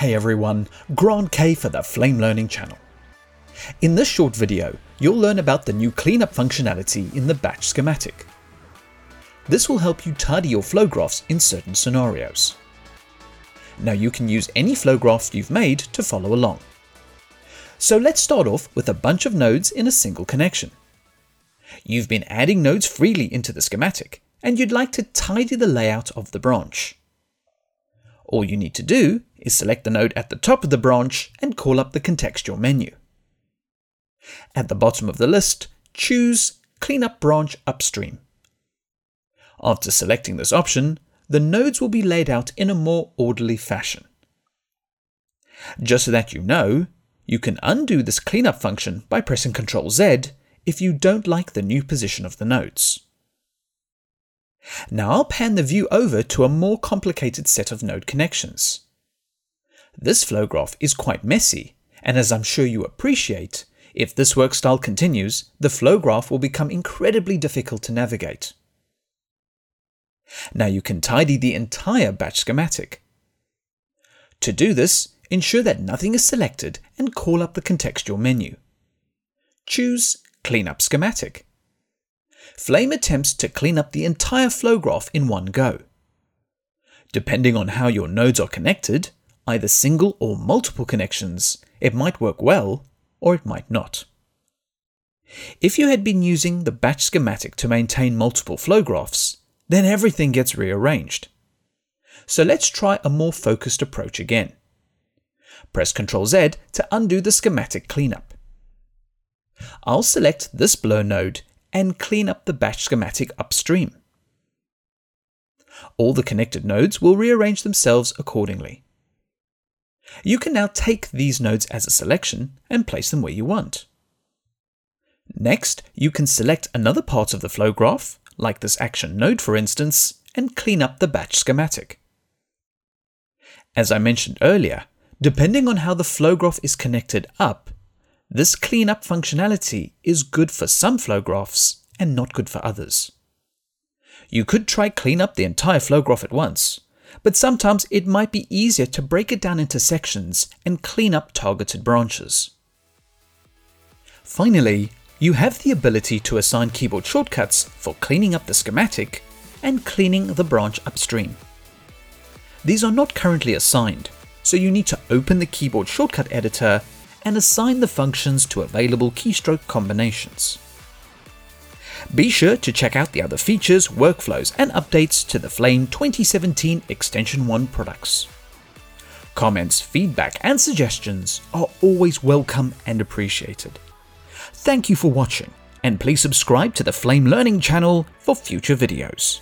Hey everyone, Grant Kay for the Flame Learning channel. In this short video, you'll learn about the new cleanup functionality in the batch schematic. This will help you tidy your flow graphs in certain scenarios. Now you can use any flow graph you've made to follow along. So let's start off with a bunch of nodes in a single connection. You've been adding nodes freely into the schematic, and you'd like to tidy the layout of the branch. All you need to do is select the node at the top of the branch and call up the contextual menu. At the bottom of the list, choose Cleanup Branch Upstream. After selecting this option, the nodes will be laid out in a more orderly fashion. Just so that you know, you can undo this cleanup function by pressing Ctrl Z if you don't like the new position of the nodes. Now I'll pan the view over to a more complicated set of node connections. This flow graph is quite messy, and as I'm sure you appreciate, if this work style continues, the flow graph will become incredibly difficult to navigate. Now you can tidy the entire batch schematic. To do this, ensure that nothing is selected and call up the contextual menu. Choose Clean up Schematic. Flame attempts to clean up the entire flow graph in one go. Depending on how your nodes are connected, either single or multiple connections, it might work well or it might not. If you had been using the batch schematic to maintain multiple flow graphs, then everything gets rearranged. So let's try a more focused approach again. Press Ctrl Z to undo the schematic cleanup. I'll select this blur node and clean up the batch schematic upstream. All the connected nodes will rearrange themselves accordingly. You can now take these nodes as a selection and place them where you want. Next, you can select another part of the flow graph, like this action node for instance, and clean up the batch schematic. As I mentioned earlier, depending on how the flow graph is connected up, this cleanup functionality is good for some flow graphs and not good for others. You could try clean up the entire flow graph at once, but sometimes it might be easier to break it down into sections and clean up targeted branches. Finally, you have the ability to assign keyboard shortcuts for cleaning up the schematic and cleaning the branch upstream. These are not currently assigned, so you need to open the keyboard shortcut editor and assign the functions to available keystroke combinations. Be sure to check out the other features, workflows, and updates to the Flame 2017 Extension 1 products. Comments, feedback, and suggestions are always welcome and appreciated. Thank you for watching, and please subscribe to the Flame Learning channel for future videos.